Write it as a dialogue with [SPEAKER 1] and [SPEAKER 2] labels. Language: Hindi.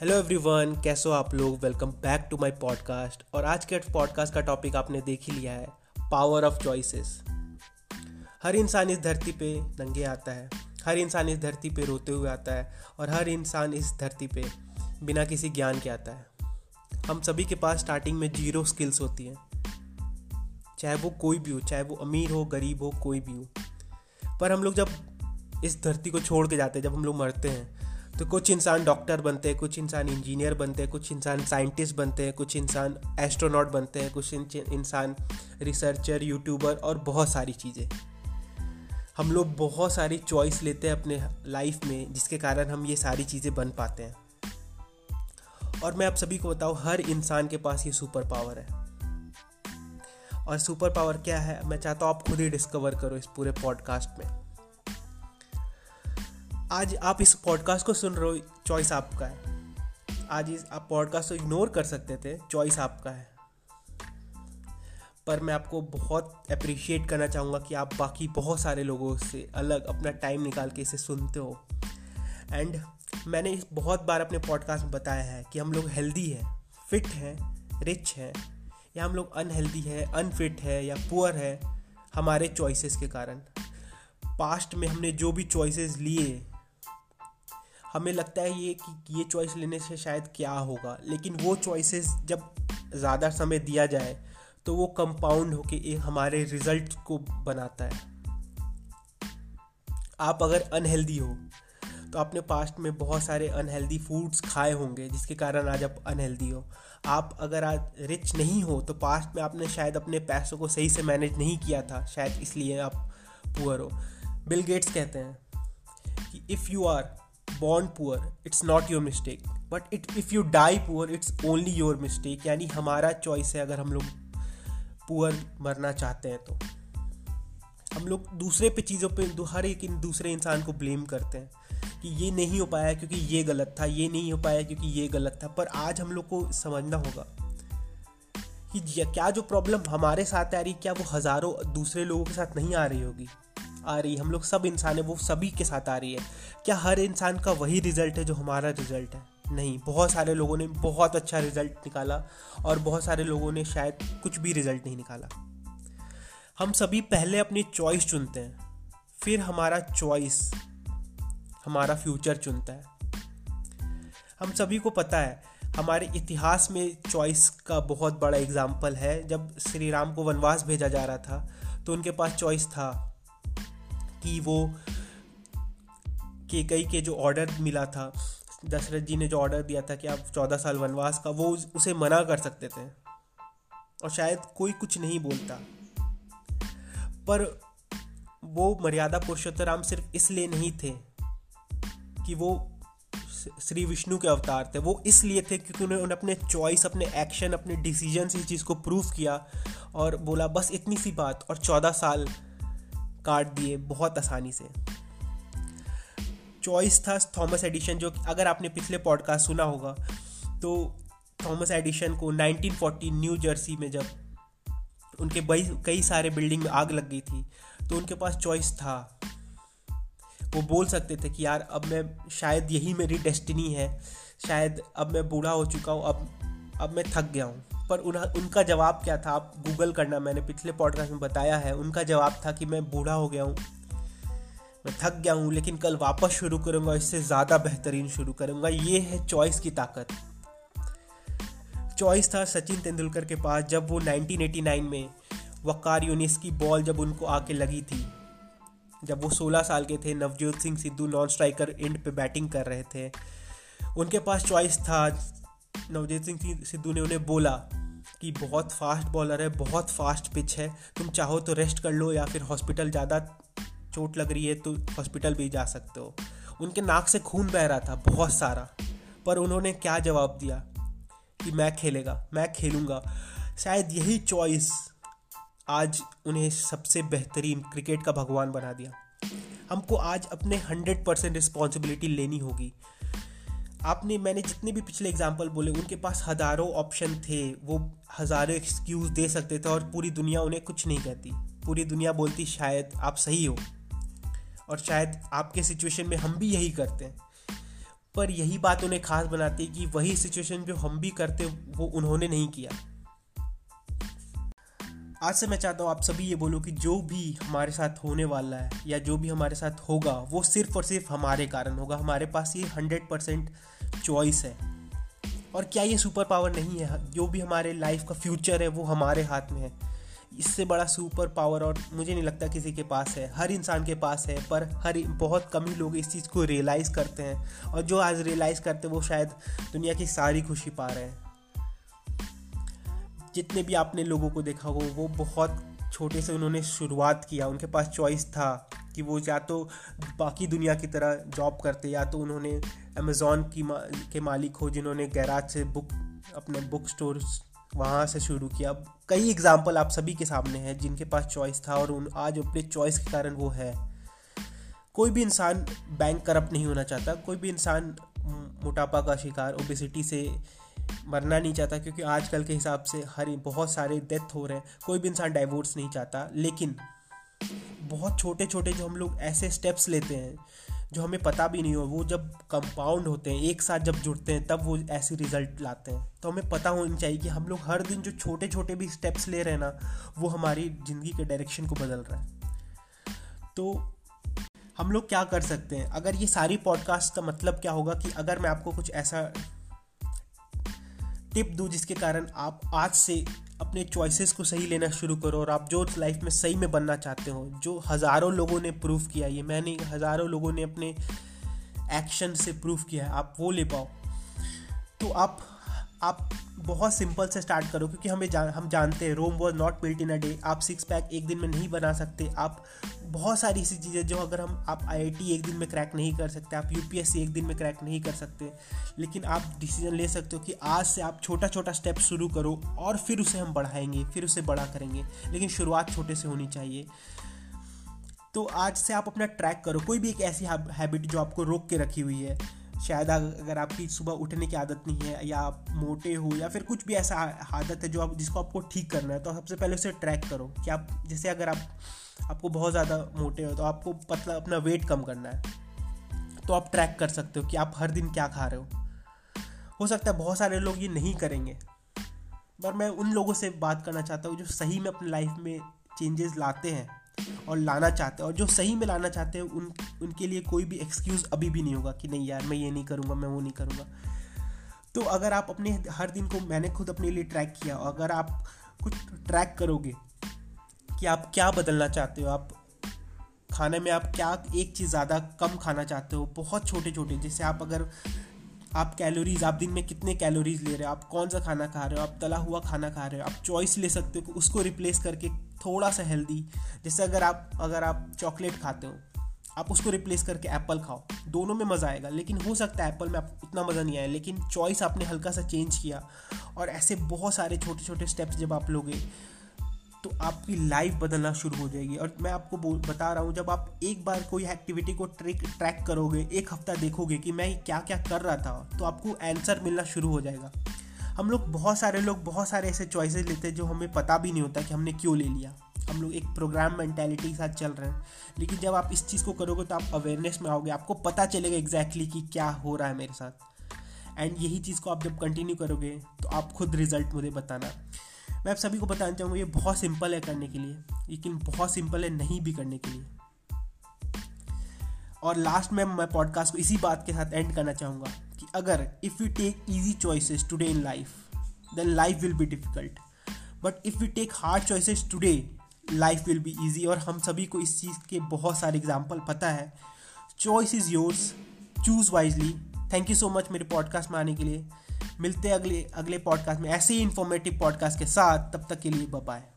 [SPEAKER 1] हेलो एवरीवन कैसे हो आप लोग? Welcome back to my podcast और आज के पॉडकास्ट का टॉपिक आपने देख ही लिया है पावर ऑफ़ चॉइसेस हर इंसान इस धरती पे नंगे आता है, हर इंसान इस धरती पे रोते हुए आता है, और हर इंसान इस धरती पे बिना किसी ज्ञान के आता है। हम सभी के पास स्टार्टिंग में ज़ीरो स्किल्स होती हैं, चाहे वो कोई भी हो, चाहे वो अमीर हो, गरीब हो, कोई भी हो। पर हम लोग जब इस धरती को छोड़ के जाते हैं, जब हम लोग मरते हैं तो कुछ इंसान डॉक्टर बनते हैं, कुछ इंसान इंजीनियर बनते हैं, कुछ इंसान साइंटिस्ट बनते हैं, कुछ इंसान एस्ट्रोनॉट बनते हैं, कुछ इंसान रिसर्चर, यूट्यूबर और बहुत सारी चीज़ें। हम लोग बहुत सारी चॉइस लेते हैं अपने लाइफ में, जिसके कारण हम ये सारी चीज़ें बन पाते हैं। और मैं आप सभी को बताऊँ, हर इंसान के पास ये सुपर पावर है। और सुपर पावर क्या है? मैं चाहता हूँ आप खुद ही डिस्कवर करो इस पूरे पॉडकास्ट में। आज आप इस पॉडकास्ट को सुन रहे हो चॉइस आपका है। आज इस आप पॉडकास्ट को इग्नोर कर सकते थे चॉइस आपका है। पर मैं आपको बहुत अप्रिशिएट करना चाहूँगा कि आप बाकी बहुत सारे लोगों से अलग अपना टाइम निकाल के इसे सुनते हो। एंड मैंने इस बहुत बार अपने पॉडकास्ट में बताया है कि हम लोग हेल्दी हैं फिट हैं रिच हैं, या हम लोग अनहेल्दी है अनफिट है, या पुअर है, हमारे चॉइसेस के कारण। पास्ट में हमने जो भी चॉइसेस लिए हमें लगता है ये कि ये चॉइस लेने से शायद क्या होगा। लेकिन वो चॉइसेस जब ज़्यादा समय दिया जाए तो वो कंपाउंड होके एक हमारे रिज़ल्ट को बनाता है। आप अगर अनहेल्दी हो तो आपने पास्ट में बहुत सारे अनहेल्दी फूड्स खाए होंगे, जिसके कारण आज आप अनहेल्दी हो। आप अगर आज रिच नहीं हो तो पास्ट में आपने शायद अपने पैसों को सही से मैनेज नहीं किया था, शायद इसलिए आप पुअर हो। बिल गेट्स कहते हैं कि if you are born poor it's not your mistake but it if you die poor it's only your mistake यानी हमारा चॉइस है अगर हम लोग पुअर मरना चाहते हैं तो। हम लोग दूसरे पे चीज़ों पे हर एक दूसरे इंसान को ब्लेम करते हैं कि ये नहीं हो पाया क्योंकि ये गलत था, ये नहीं हो पाया क्योंकि ये गलत था। पर आज हम लोग को समझना होगा कि क्या जो प्रॉब्लम हमारे साथ आ रही क्या वो हज़ारों दूसरे लोगों के साथ नहीं आ रही होगी? आ रही है। हम लोग सब इंसान है, वो सभी के साथ आ रही है। क्या हर इंसान का वही रिज़ल्ट है जो हमारा रिज़ल्ट है? नहीं, बहुत सारे लोगों ने बहुत अच्छा रिज़ल्ट निकाला और बहुत सारे लोगों ने शायद कुछ भी रिज़ल्ट नहीं निकाला। हम सभी पहले अपनी चॉइस चुनते हैं, फिर हमारा चॉइस हमारा फ्यूचर चुनता है। हम सभी को पता है, हमारे इतिहास में चॉइस का बहुत बड़ा एग्ज़ाम्पल है। जब श्री राम को वनवास भेजा जा रहा था तो उनके पास चॉइस था। कि वो केकई के जो ऑर्डर मिला था, दशरथ जी ने जो ऑर्डर दिया था कि आप चौदह साल वनवास का, वो उसे मना कर सकते थे। और शायद कोई कुछ नहीं बोलता। पर वो मर्यादा पुरुषोत्तराम सिर्फ़ इसलिए नहीं थे कि वो श्री विष्णु के अवतार थे। वो इसलिए थे क्योंकि उन्होंने अपने चॉइस अपने एक्शन अपने डिसीज़न से इस चीज़ को प्रूव किया और बोला, बस इतनी सी बात और चौदह साल काट दिए बहुत आसानी से। चॉइस था थॉमस एडिशन जो अगर आपने पिछले पॉडकास्ट सुना होगा तो थॉमस एडिशन को 1940 न्यू जर्सी में जब उनके कई सारे बिल्डिंग में आग लग गई थी तो उनके पास चॉइस था। वो बोल सकते थे कि यार, अब मैं, शायद यही मेरी डेस्टिनी है, शायद अब मैं बूढ़ा हो चुका हूँ, अब अब मैं थक गया हूँ। पर उन, उनका जवाब क्या था? आप गूगल करना मैंने पिछले पॉडकास्ट में बताया है। उनका जवाब था कि मैं बूढ़ा हो गया हूँ। मैं थक गया हूँ लेकिन कल वापस शुरू करूँगा इससे ज़्यादा बेहतरीन शुरू करूँगा। ये है चॉइस की ताकत। चॉइस था सचिन तेंदुलकर के पास जब वो 1989 में वकार यूनिस की बॉल जब उनको आके लगी थी। जब वो 16 साल के थे Navjot Singh Sidhu non striker end पे बैटिंग कर रहे थे। उनके पास चॉइस था नवजीत सिंह सिद्धू ने उन्हें बोला कि बहुत फास्ट बॉलर है, बहुत फास्ट पिच है। तुम चाहो तो रेस्ट कर लो या फिर हॉस्पिटल ज़्यादा चोट लग रही है तो हॉस्पिटल भी जा सकते हो। उनके नाक से खून बह रहा था, बहुत सारा। पर उन्होंने क्या जवाब दिया कि मैं खेलेगा, मैं खेलूँगा। शायद यही चॉइस आज उन्हें सबसे बेहतरीन क्रिकेट का भगवान बना दिया। हमको आज अपने हंड्रेड परसेंट रिस्पॉन्सिबिलिटी लेनी होगी। आपने, मैंने जितने भी पिछले एग्ज़ाम्पल बोले, उनके पास हज़ारों ऑप्शन थे। वो हज़ारों एक्सक्यूज़ दे सकते थे और पूरी दुनिया उन्हें कुछ नहीं कहती। पूरी दुनिया बोलती, शायद आप सही हो और शायद आपके सिचुएशन में हम भी यही करते हैं। पर यही बात उन्हें खास बनाती है कि वही सिचुएशन जो हम भी करते वो उन्होंने नहीं किया। आज से मैं चाहता हूँ आप सभी ये बोलो कि जो भी हमारे साथ होने वाला है या जो भी हमारे साथ होगा, वो सिर्फ़ और सिर्फ़ हमारे कारण होगा। हमारे पास ये हंड्रेड परसेंट चॉइस है। और क्या ये सुपर पावर नहीं है? जो भी हमारे लाइफ का फ्यूचर है, वो हमारे हाथ में है। इससे बड़ा सुपर पावर और मुझे नहीं लगता किसी के पास है। हर इंसान के पास है, पर हर बहुत कम ही लोग इस चीज़ को रियलाइज़ करते हैं। और जो आज रियलाइज़ करते हैं, वो शायद दुनिया की सारी खुशी पा रहे हैं। जितने भी आपने लोगों को देखा हो वो बहुत छोटे से उन्होंने शुरुआत किया। उनके पास चॉइस था कि वो या तो बाकी दुनिया की तरह जॉब करते या तो उन्होंने अमेज़ोन की मा, के मालिक हो जिन्होंने गैराज से बुक अपने बुक स्टोर वहाँ से शुरू किया। कई एग्ज़ाम्पल आप सभी के सामने हैं जिनके पास चॉइस था और उन आज अपने चॉइस के कारण वो है। कोई भी इंसान बैंक करप्ट नहीं होना चाहता। कोई भी इंसान मोटापा का शिकार ओबेसिटी से मरना नहीं चाहता क्योंकि आजकल के हिसाब से हर बहुत सारे डेथ हो रहे हैं। कोई भी इंसान डाइवोर्स नहीं चाहता। लेकिन बहुत छोटे छोटे जो हम लोग ऐसे स्टेप्स लेते हैं, जो हमें पता भी नहीं हो, वो जब कंपाउंड होते हैं, एक साथ जब जुड़ते हैं, तब वो ऐसे रिज़ल्ट लाते हैं। तो हमें पता होनी चाहिए कि हम लोग हर दिन जो छोटे छोटे भी स्टेप्स ले रहे हैं ना, वो हमारी ज़िंदगी के डायरेक्शन को बदल रहा है। तो हम लोग क्या कर सकते हैं? अगर ये सारी पॉडकास्ट का मतलब क्या होगा कि अगर मैं आपको कुछ ऐसा टिप दूँ जिसके कारण आप आज से अपने चॉइसेस को सही लेना शुरू करो और आप जो लाइफ में सही में बनना चाहते हो, जो हज़ारों लोगों ने प्रूव किया, ये मैंने हज़ारों लोगों ने अपने एक्शन से प्रूव किया है, आप वो ले पाओ। तो आप आप बहुत सिंपल से स्टार्ट करो, क्योंकि हमें जान, हम जानते हैं Rome was not built in a day आप सिक्स पैक एक दिन में नहीं बना सकते। आप बहुत सारी ऐसी चीज़ें जो अगर हम, आप आई एक दिन में क्रैक नहीं कर सकते, आप यू एक दिन में क्रैक नहीं कर सकते, लेकिन आप डिसीज़न ले सकते हो कि आज से आप छोटा छोटा स्टेप शुरू करो और फिर उसे हम बढ़ाएँगे, फिर उसे बड़ा करेंगे, लेकिन शुरुआत छोटे से होनी चाहिए। तो आज से आप अपना ट्रैक करो। कोई भी एक ऐसी हैबिट जो आपको रोक के रखी हुई है शायद अगर आपकी सुबह उठने की आदत नहीं है या आप मोटे हो या फिर कुछ भी ऐसा आदत है जो आप, जिसको आपको ठीक करना है तो सबसे पहले उसे ट्रैक करो कि आप, जैसे अगर आप, आपको बहुत ज़्यादा मोटे हो तो आपको पतला, अपना वेट कम करना है। तो आप ट्रैक कर सकते हो कि आप हर दिन क्या खा रहे हो। हो सकता है बहुत सारे लोग ये नहीं करेंगे, पर मैं उन लोगों से बात करना चाहता हूँ जो सही में अपनी लाइफ में चेंजेस लाते हैं और लाना चाहते हैं और जो सही में लाना चाहते हैं उन उनके लिए कोई भी एक्सक्यूज़ अभी भी नहीं होगा कि नहीं यार, मैं ये नहीं करूँगा, मैं वो नहीं करूँगा। तो अगर आप अपने हर दिन को मैंने खुद अपने लिए ट्रैक किया और अगर आप कुछ ट्रैक करोगे कि आप क्या बदलना चाहते हो, आप खाने में आप क्या एक चीज़ ज़्यादा कम खाना चाहते हो, बहुत छोटे छोटे जैसे आप अगर आप कैलोरीज आप दिन में कितने कैलोरीज ले रहे हो, आप कौन सा खाना खा रहे हो, आप तला हुआ खाना खा रहे हो, आप चॉइस ले सकते हो उसको रिप्लेस करके थोड़ा सा हेल्दी जैसे अगर आप अगर आप चॉकलेट खाते हो आप उसको रिप्लेस करके एप्पल खाओ। दोनों में मज़ा आएगा, लेकिन हो सकता है एप्पल में आप उतना मज़ा नहीं आया लेकिन चॉइस आपने हल्का सा चेंज किया और ऐसे बहुत सारे छोटे छोटे स्टेप्स जब आप लोगे तो आपकी लाइफ बदलना शुरू हो जाएगी। और मैं आपको बता रहा हूँ, जब आप एक बार कोई एक्टिविटी को ट्रिक ट्रैक करोगे, एक हफ़्ता देखोगे कि मैं क्या क्या कर रहा था तो आपको आंसर मिलना शुरू हो जाएगा। हम लोग बहुत सारे लोग बहुत सारे ऐसे चॉइसेस लेते हैं जो हमें पता भी नहीं होता कि हमने क्यों ले लिया। हम लोग एक प्रोग्राम मैंटेलिटी के साथ चल रहे हैं। लेकिन जब आप इस चीज़ को करोगे तो आप अवेयरनेस में आओगे, आपको पता चलेगा एग्जैक्टली exactly कि क्या हो रहा है मेरे साथ। एंड यही चीज़ को आप जब कंटिन्यू करोगे तो आप खुद रिज़ल्ट मुझे बताना। मैं आप सभी को बताना चाहूँगा, ये बहुत सिंपल है करने के लिए, लेकिन बहुत सिंपल है नहीं भी करने के लिए। और लास्ट में मैं पॉडकास्ट को इसी बात के साथ एंड करना चाहूँगा कि अगर if you take easy choices today in life then life will be difficult but if you take hard choices today life will be easy और हम सभी को इस चीज़ के बहुत सारे एग्ज़ाम्पल पता है। Choice is yours choose wisely thank you so much मेरे पॉडकास्ट में आने के लिए। मिलते हैं अगले अगले पॉडकास्ट में ऐसे ही इन्फॉर्मेटिव पॉडकास्ट के साथ। तब तक के लिए बाय